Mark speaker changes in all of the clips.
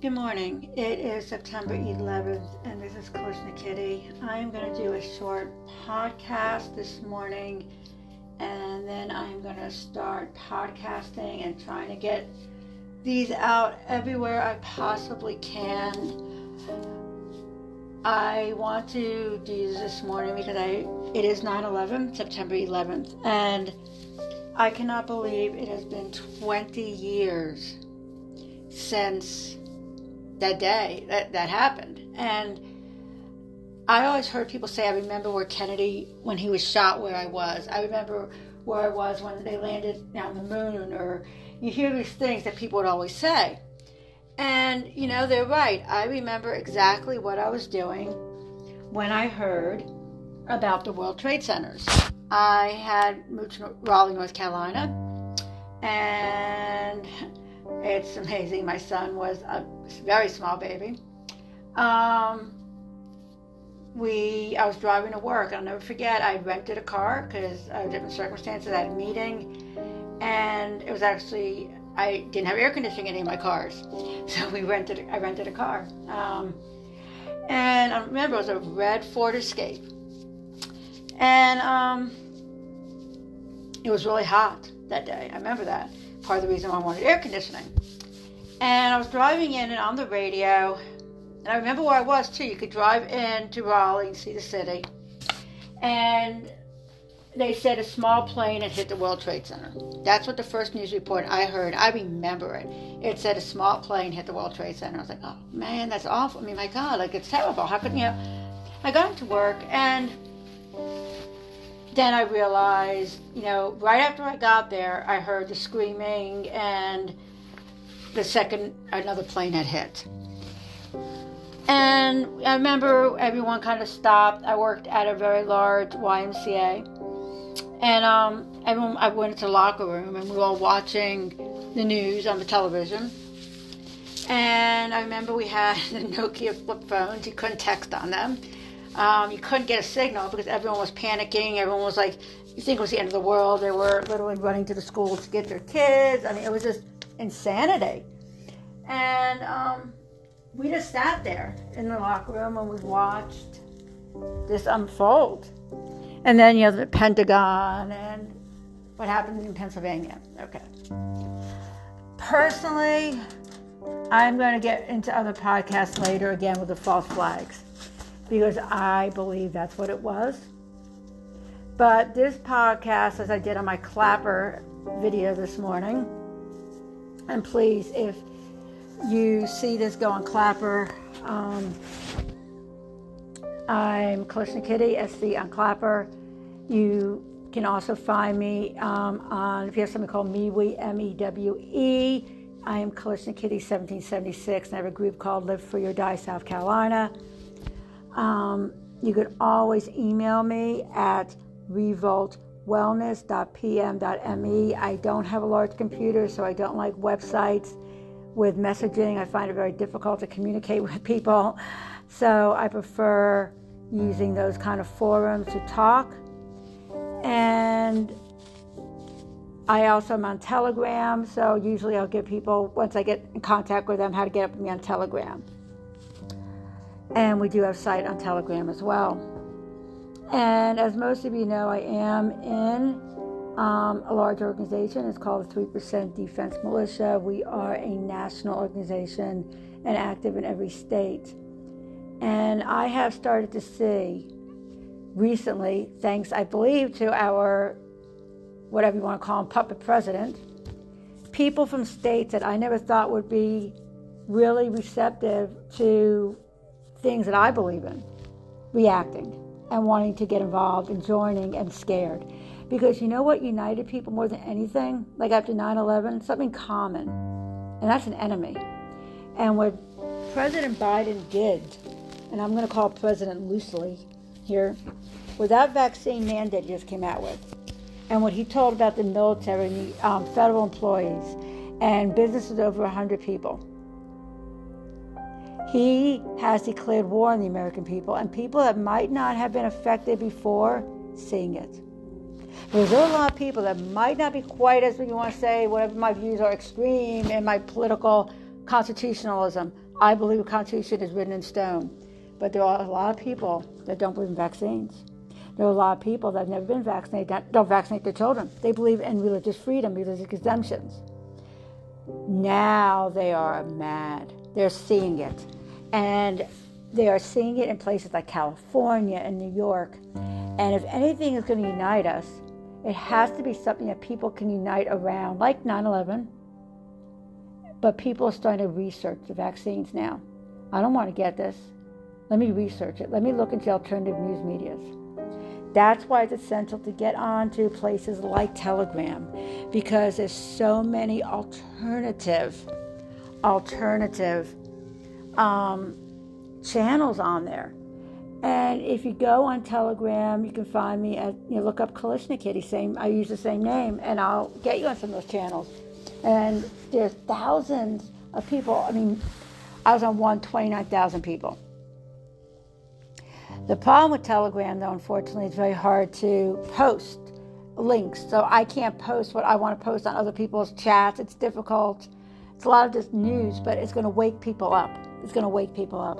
Speaker 1: Good morning. It is September 11th, and this is Kalishna Kitty. I am going to do a short podcast this morning, and then I'm going to start podcasting and trying to get these out everywhere I possibly can. I want to do this morning because I it is 9/11, September 11th, and I cannot believe it has been 20 years since that day that, that happened. And I always heard people say, I remember where Kennedy, when he was shot, where I was. I remember where I was when they landed on the moon, or you hear these things that people would always say. And, you know, they're right. I remember exactly what I was doing when I heard about the World Trade Centers. I had moved to Raleigh, North Carolina, and it's amazing. My son was a very small baby. Um, we, I was driving to work. I'll never forget. I rented a car because of different circumstances. I had a meeting, and it was actually I didn't have air conditioning in any of my cars, so we rented. I rented a car, um, and I remember it was a red Ford Escape, and um, it was really hot that day. I remember that part of the reason why I wanted air conditioning. And I was driving in and on the radio, and I remember where I was too. You could drive in to Raleigh and see the city. And they said a small plane had hit the World Trade Center. That's what the first news report I heard. I remember it. It said a small plane hit the World Trade Center. I was like, oh man, that's awful. I mean, my God, like it's terrible. How could you know? I got into work and then I realized, you know, right after I got there, I heard the screaming and the second another plane had hit. And I remember everyone kind of stopped. I worked at a very large YMCA. And um, everyone, I went into the locker room and we were all watching the news on the television. And I remember we had the Nokia flip phones. You couldn't text on them. Um, you couldn't get a signal because everyone was panicking. Everyone was like, you think it was the end of the world. They were literally running to the schools to get their kids. I mean, it was just insanity. And um, we just sat there in the locker room and we watched this unfold. And then, you know, the Pentagon and what happened in Pennsylvania. Okay. Personally, I'm going to get into other podcasts later again with the false flags because I believe that's what it was. But this podcast, as I did on my Clapper video this morning, and please, if you see this go on Clapper, um, I'm Kalishna Kitty, SC on Clapper. You can also find me um, on, if you have something called MeWe, M E W E, I am Kalishna Kitty 1776, and I have a group called Live Free or Die South Carolina. Um, you could always email me at revoltwellness.pm.me. I don't have a large computer, so I don't like websites with messaging. I find it very difficult to communicate with people. So I prefer using those kind of forums to talk. And I also am on Telegram, so usually I'll give people, once I get in contact with them, how to get up with me on Telegram. And we do have site on Telegram as well. And as most of you know, I am in um, a large organization. It's called the 3% Defense Militia. We are a national organization and active in every state. And I have started to see recently, thanks, I believe, to our, whatever you want to call him, puppet president, people from states that I never thought would be really receptive to things that I believe in, reacting and wanting to get involved and joining and scared. Because you know what united people more than anything? Like after 9 11? Something common. And that's an enemy. And what President Biden did, and I'm going to call President loosely here, with that vaccine mandate just came out with, and what he told about the military, and the um, federal employees, and businesses over 100 people he has declared war on the American people and people that might not have been affected before seeing it. There's a lot of people that might not be quite as you want to say, whatever my views are extreme in my political constitutionalism. I believe the Constitution is written in stone. But there are a lot of people that don't believe in vaccines. There are a lot of people that have never been vaccinated that don't vaccinate their children. They believe in religious freedom, religious exemptions. Now they are mad. They're seeing it. And they are seeing it in places like California and New York. And if anything is going to unite us, it has to be something that people can unite around, like 9 11. But people are starting to research the vaccines now. I don't want to get this. Let me research it. Let me look into alternative news medias. That's why it's essential to get onto places like Telegram because there's so many alternative, alternative um, channels on there. And if you go on Telegram, you can find me at you know, look up Kalishna Kitty. Same, I use the same name, and I'll get you on some of those channels. And there's thousands of people. I mean, I was on one, 29,000 people. The problem with Telegram, though, unfortunately, it's very hard to post links. So I can't post what I want to post on other people's chats. It's difficult. It's a lot of just news, but it's going to wake people up. It's going to wake people up.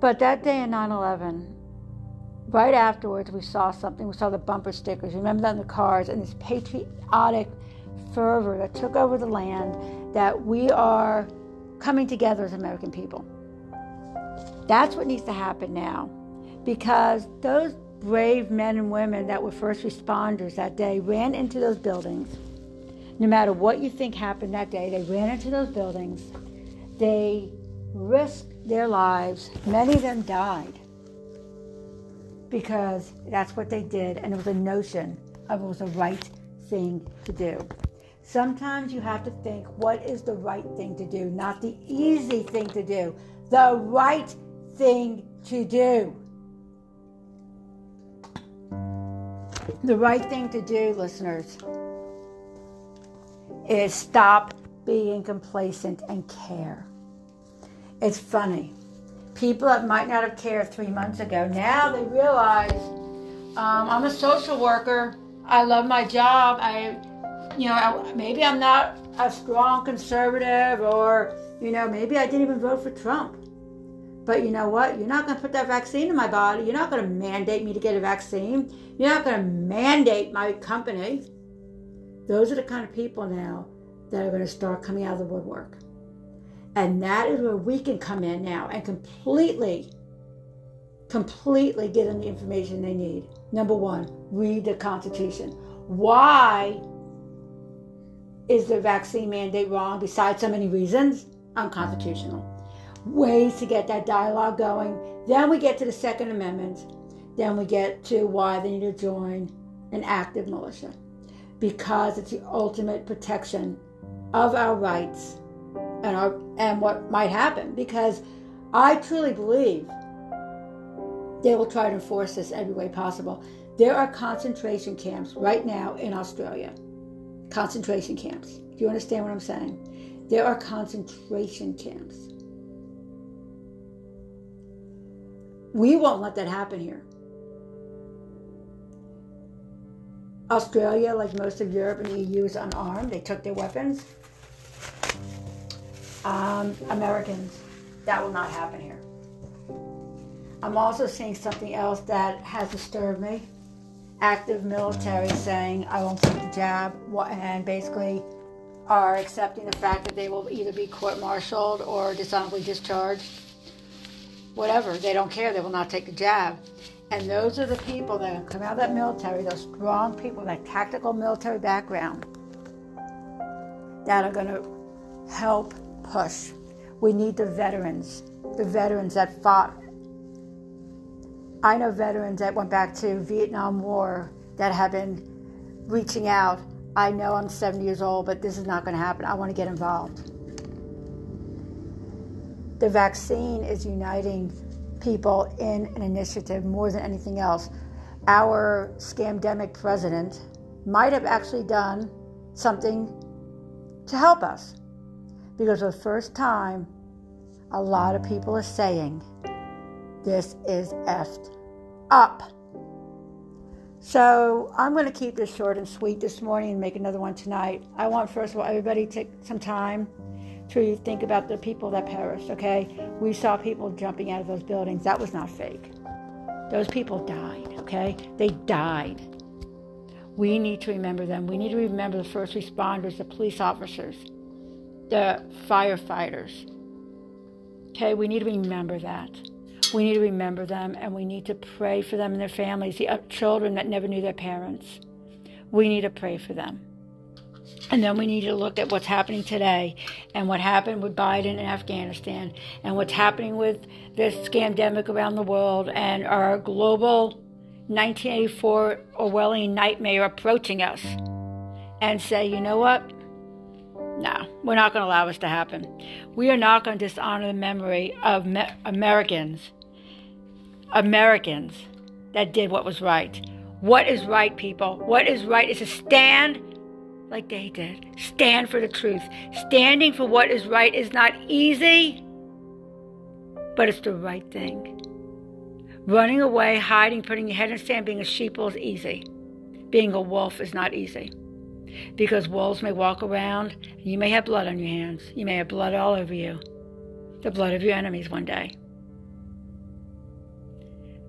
Speaker 1: But that day in 9 11, right afterwards, we saw something. We saw the bumper stickers. Remember that in the cars and this patriotic fervor that took over the land that we are coming together as American people. That's what needs to happen now because those brave men and women that were first responders that day ran into those buildings. No matter what you think happened that day, they ran into those buildings. They risked their lives. Many of them died because that's what they did, and it was a notion of it was the right thing to do. Sometimes you have to think what is the right thing to do, not the easy thing to do, the right thing to do. The right thing to do, listeners, is stop being complacent and care. It's funny. People that might not have cared three months ago, now they realize um, I'm a social worker. I love my job. I, you know, maybe I'm not a strong conservative, or you know, maybe I didn't even vote for Trump. But you know what? You're not going to put that vaccine in my body. You're not going to mandate me to get a vaccine. You're not going to mandate my company. Those are the kind of people now that are going to start coming out of the woodwork. And that is where we can come in now and completely, completely get them the information they need. Number one, read the Constitution. Why is the vaccine mandate wrong besides so many reasons? Unconstitutional. Ways to get that dialogue going. Then we get to the Second Amendment. Then we get to why they need to join an active militia. Because it's the ultimate protection of our rights and our and what might happen because I truly believe they will try to enforce this every way possible. There are concentration camps right now in Australia. Concentration camps. Do you understand what I'm saying? There are concentration camps. We won't let that happen here. Australia, like most of Europe and the EU, is unarmed. They took their weapons um, Americans, that will not happen here. I'm also seeing something else that has disturbed me. Active military saying, I won't take the jab, and basically are accepting the fact that they will either be court martialed or dishonorably discharged. Whatever, they don't care, they will not take the jab. And those are the people that come out of that military, those strong people, that tactical military background, that are going to help push. We need the veterans, the veterans that fought. I know veterans that went back to Vietnam War that have been reaching out. I know I'm 70 years old, but this is not going to happen. I want to get involved. The vaccine is uniting people in an initiative more than anything else. Our scamdemic president might have actually done something to help us. Because for the first time, a lot of people are saying, this is effed up. So I'm going to keep this short and sweet this morning and make another one tonight. I want, first of all, everybody to take some time to think about the people that perished, okay? We saw people jumping out of those buildings. That was not fake. Those people died, okay? They died. We need to remember them. We need to remember the first responders, the police officers, the firefighters. Okay, we need to remember that. We need to remember them and we need to pray for them and their families, the children that never knew their parents. We need to pray for them. And then we need to look at what's happening today and what happened with Biden in Afghanistan and what's happening with this scandemic around the world and our global 1984 Orwellian nightmare approaching us and say, you know what? No, we're not going to allow this to happen. We are not going to dishonor the memory of me- Americans, Americans that did what was right. What is right, people? What is right is to stand like they did. Stand for the truth. Standing for what is right is not easy, but it's the right thing. Running away, hiding, putting your head in the sand, being a sheeple is easy. Being a wolf is not easy. Because wolves may walk around, and you may have blood on your hands. You may have blood all over you. The blood of your enemies one day.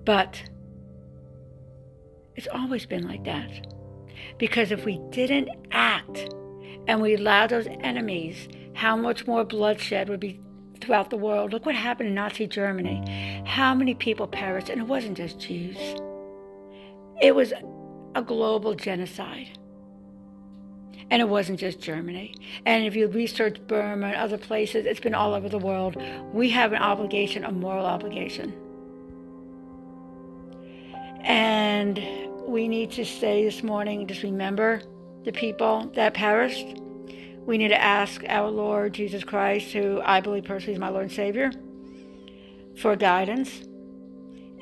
Speaker 1: But it's always been like that. Because if we didn't act and we allowed those enemies, how much more bloodshed would be throughout the world? Look what happened in Nazi Germany. How many people perished? And it wasn't just Jews, it was a global genocide. And it wasn't just Germany. And if you research Burma and other places, it's been all over the world. We have an obligation, a moral obligation. And we need to say this morning just remember the people that perished. We need to ask our Lord Jesus Christ, who I believe personally is my Lord and Savior, for guidance.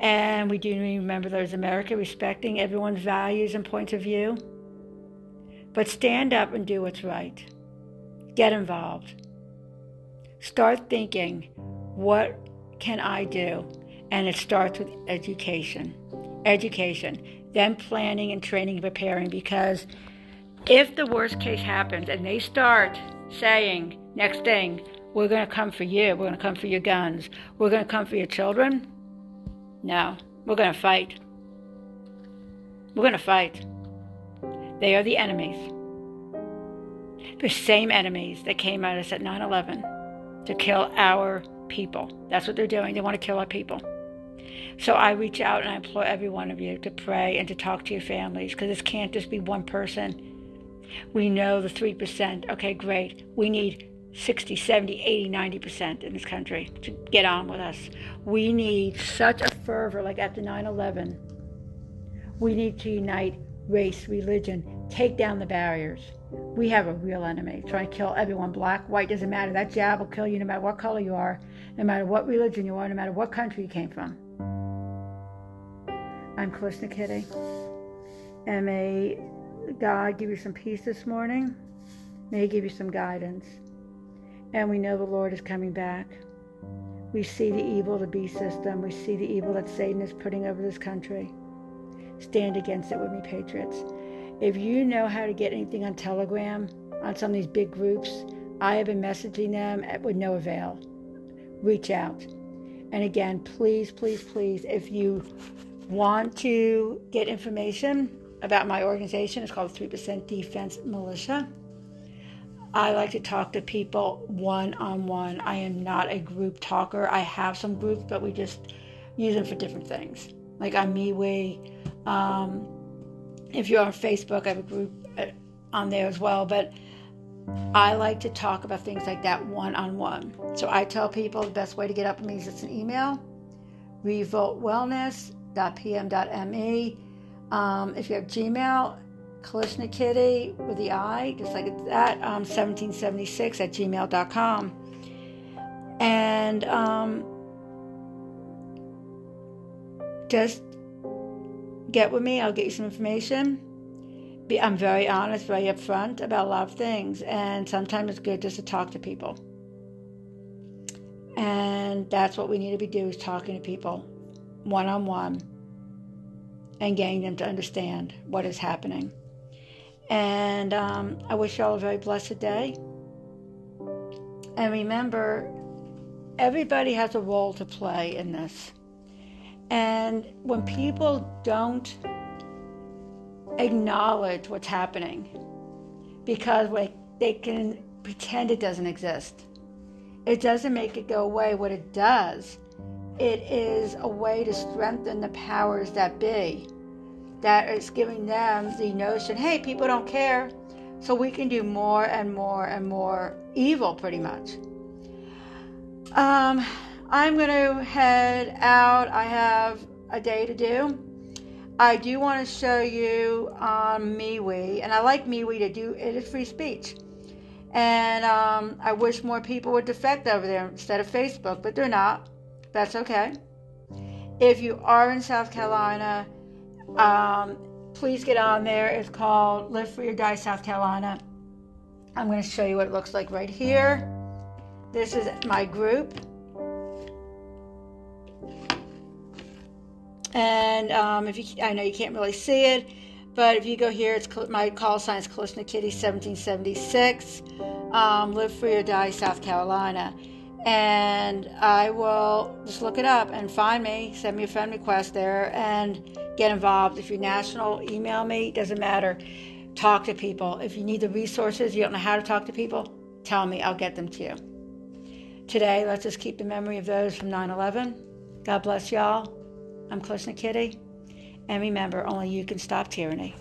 Speaker 1: And we do remember there's America respecting everyone's values and points of view. But stand up and do what's right. Get involved. Start thinking, what can I do? And it starts with education. Education then planning and training and preparing because if the worst case happens and they start saying next thing we're going to come for you we're going to come for your guns we're going to come for your children no we're going to fight we're going to fight they are the enemies the same enemies that came at us at 9-11 to kill our people that's what they're doing they want to kill our people so I reach out and I implore every one of you to pray and to talk to your families because this can't just be one person. We know the 3%. Okay, great. We need 60, 70, 80, 90% in this country to get on with us. We need such a fervor like after 9 11. We need to unite race, religion, take down the barriers. We have a real enemy trying to kill everyone. Black, white, doesn't matter. That jab will kill you no matter what color you are, no matter what religion you are, no matter what country you came from. I'm Kalishna Kitty. And may God give you some peace this morning. May He give you some guidance. And we know the Lord is coming back. We see the evil, the beast system. We see the evil that Satan is putting over this country. Stand against it with me, patriots. If you know how to get anything on Telegram, on some of these big groups, I have been messaging them with no avail. Reach out. And again, please, please, please, if you want to get information about my organization, it's called 3% Defense Militia. I like to talk to people one on one. I am not a group talker. I have some groups, but we just use them for different things. Like on MeWe. Um, if you're on Facebook, I have a group uh, on there as well. But I like to talk about things like that one on one. So I tell people the best way to get up with me is it's an email, revolt wellness pm.me. Um, if you have Gmail, Kalishna Kitty with the I, just like that, um, 1776 at gmail.com. And um, just get with me, I'll get you some information. Be, I'm very honest, very upfront about a lot of things, and sometimes it's good just to talk to people. And that's what we need to be doing is talking to people one on one and getting them to understand what is happening. And um, I wish you all a very blessed day. And remember, everybody has a role to play in this. And when people don't acknowledge what's happening, because they can pretend it doesn't exist, it doesn't make it go away. What it does, it is a way to strengthen the powers that be. That is giving them the notion, hey, people don't care, so we can do more and more and more evil, pretty much. Um, I'm going to head out. I have a day to do. I do want to show you on um, MeWe, and I like MeWe to do it is free speech. And um, I wish more people would defect over there instead of Facebook, but they're not. That's okay. If you are in South Carolina, um, please get on there. It's called Live Free or Die South Carolina. I'm going to show you what it looks like right here. This is my group. And um, if you, I know you can't really see it, but if you go here, it's my call sign is Kalishna Kitty 1776. Um, live free or die, South Carolina. And I will just look it up and find me, send me a friend request there, and get involved. If you're national, email me, doesn't matter. Talk to people. If you need the resources, you don't know how to talk to people, tell me, I'll get them to you. Today, let's just keep the memory of those from 9 11. God bless y'all. I'm Kalishna Kitty. And remember, only you can stop tyranny.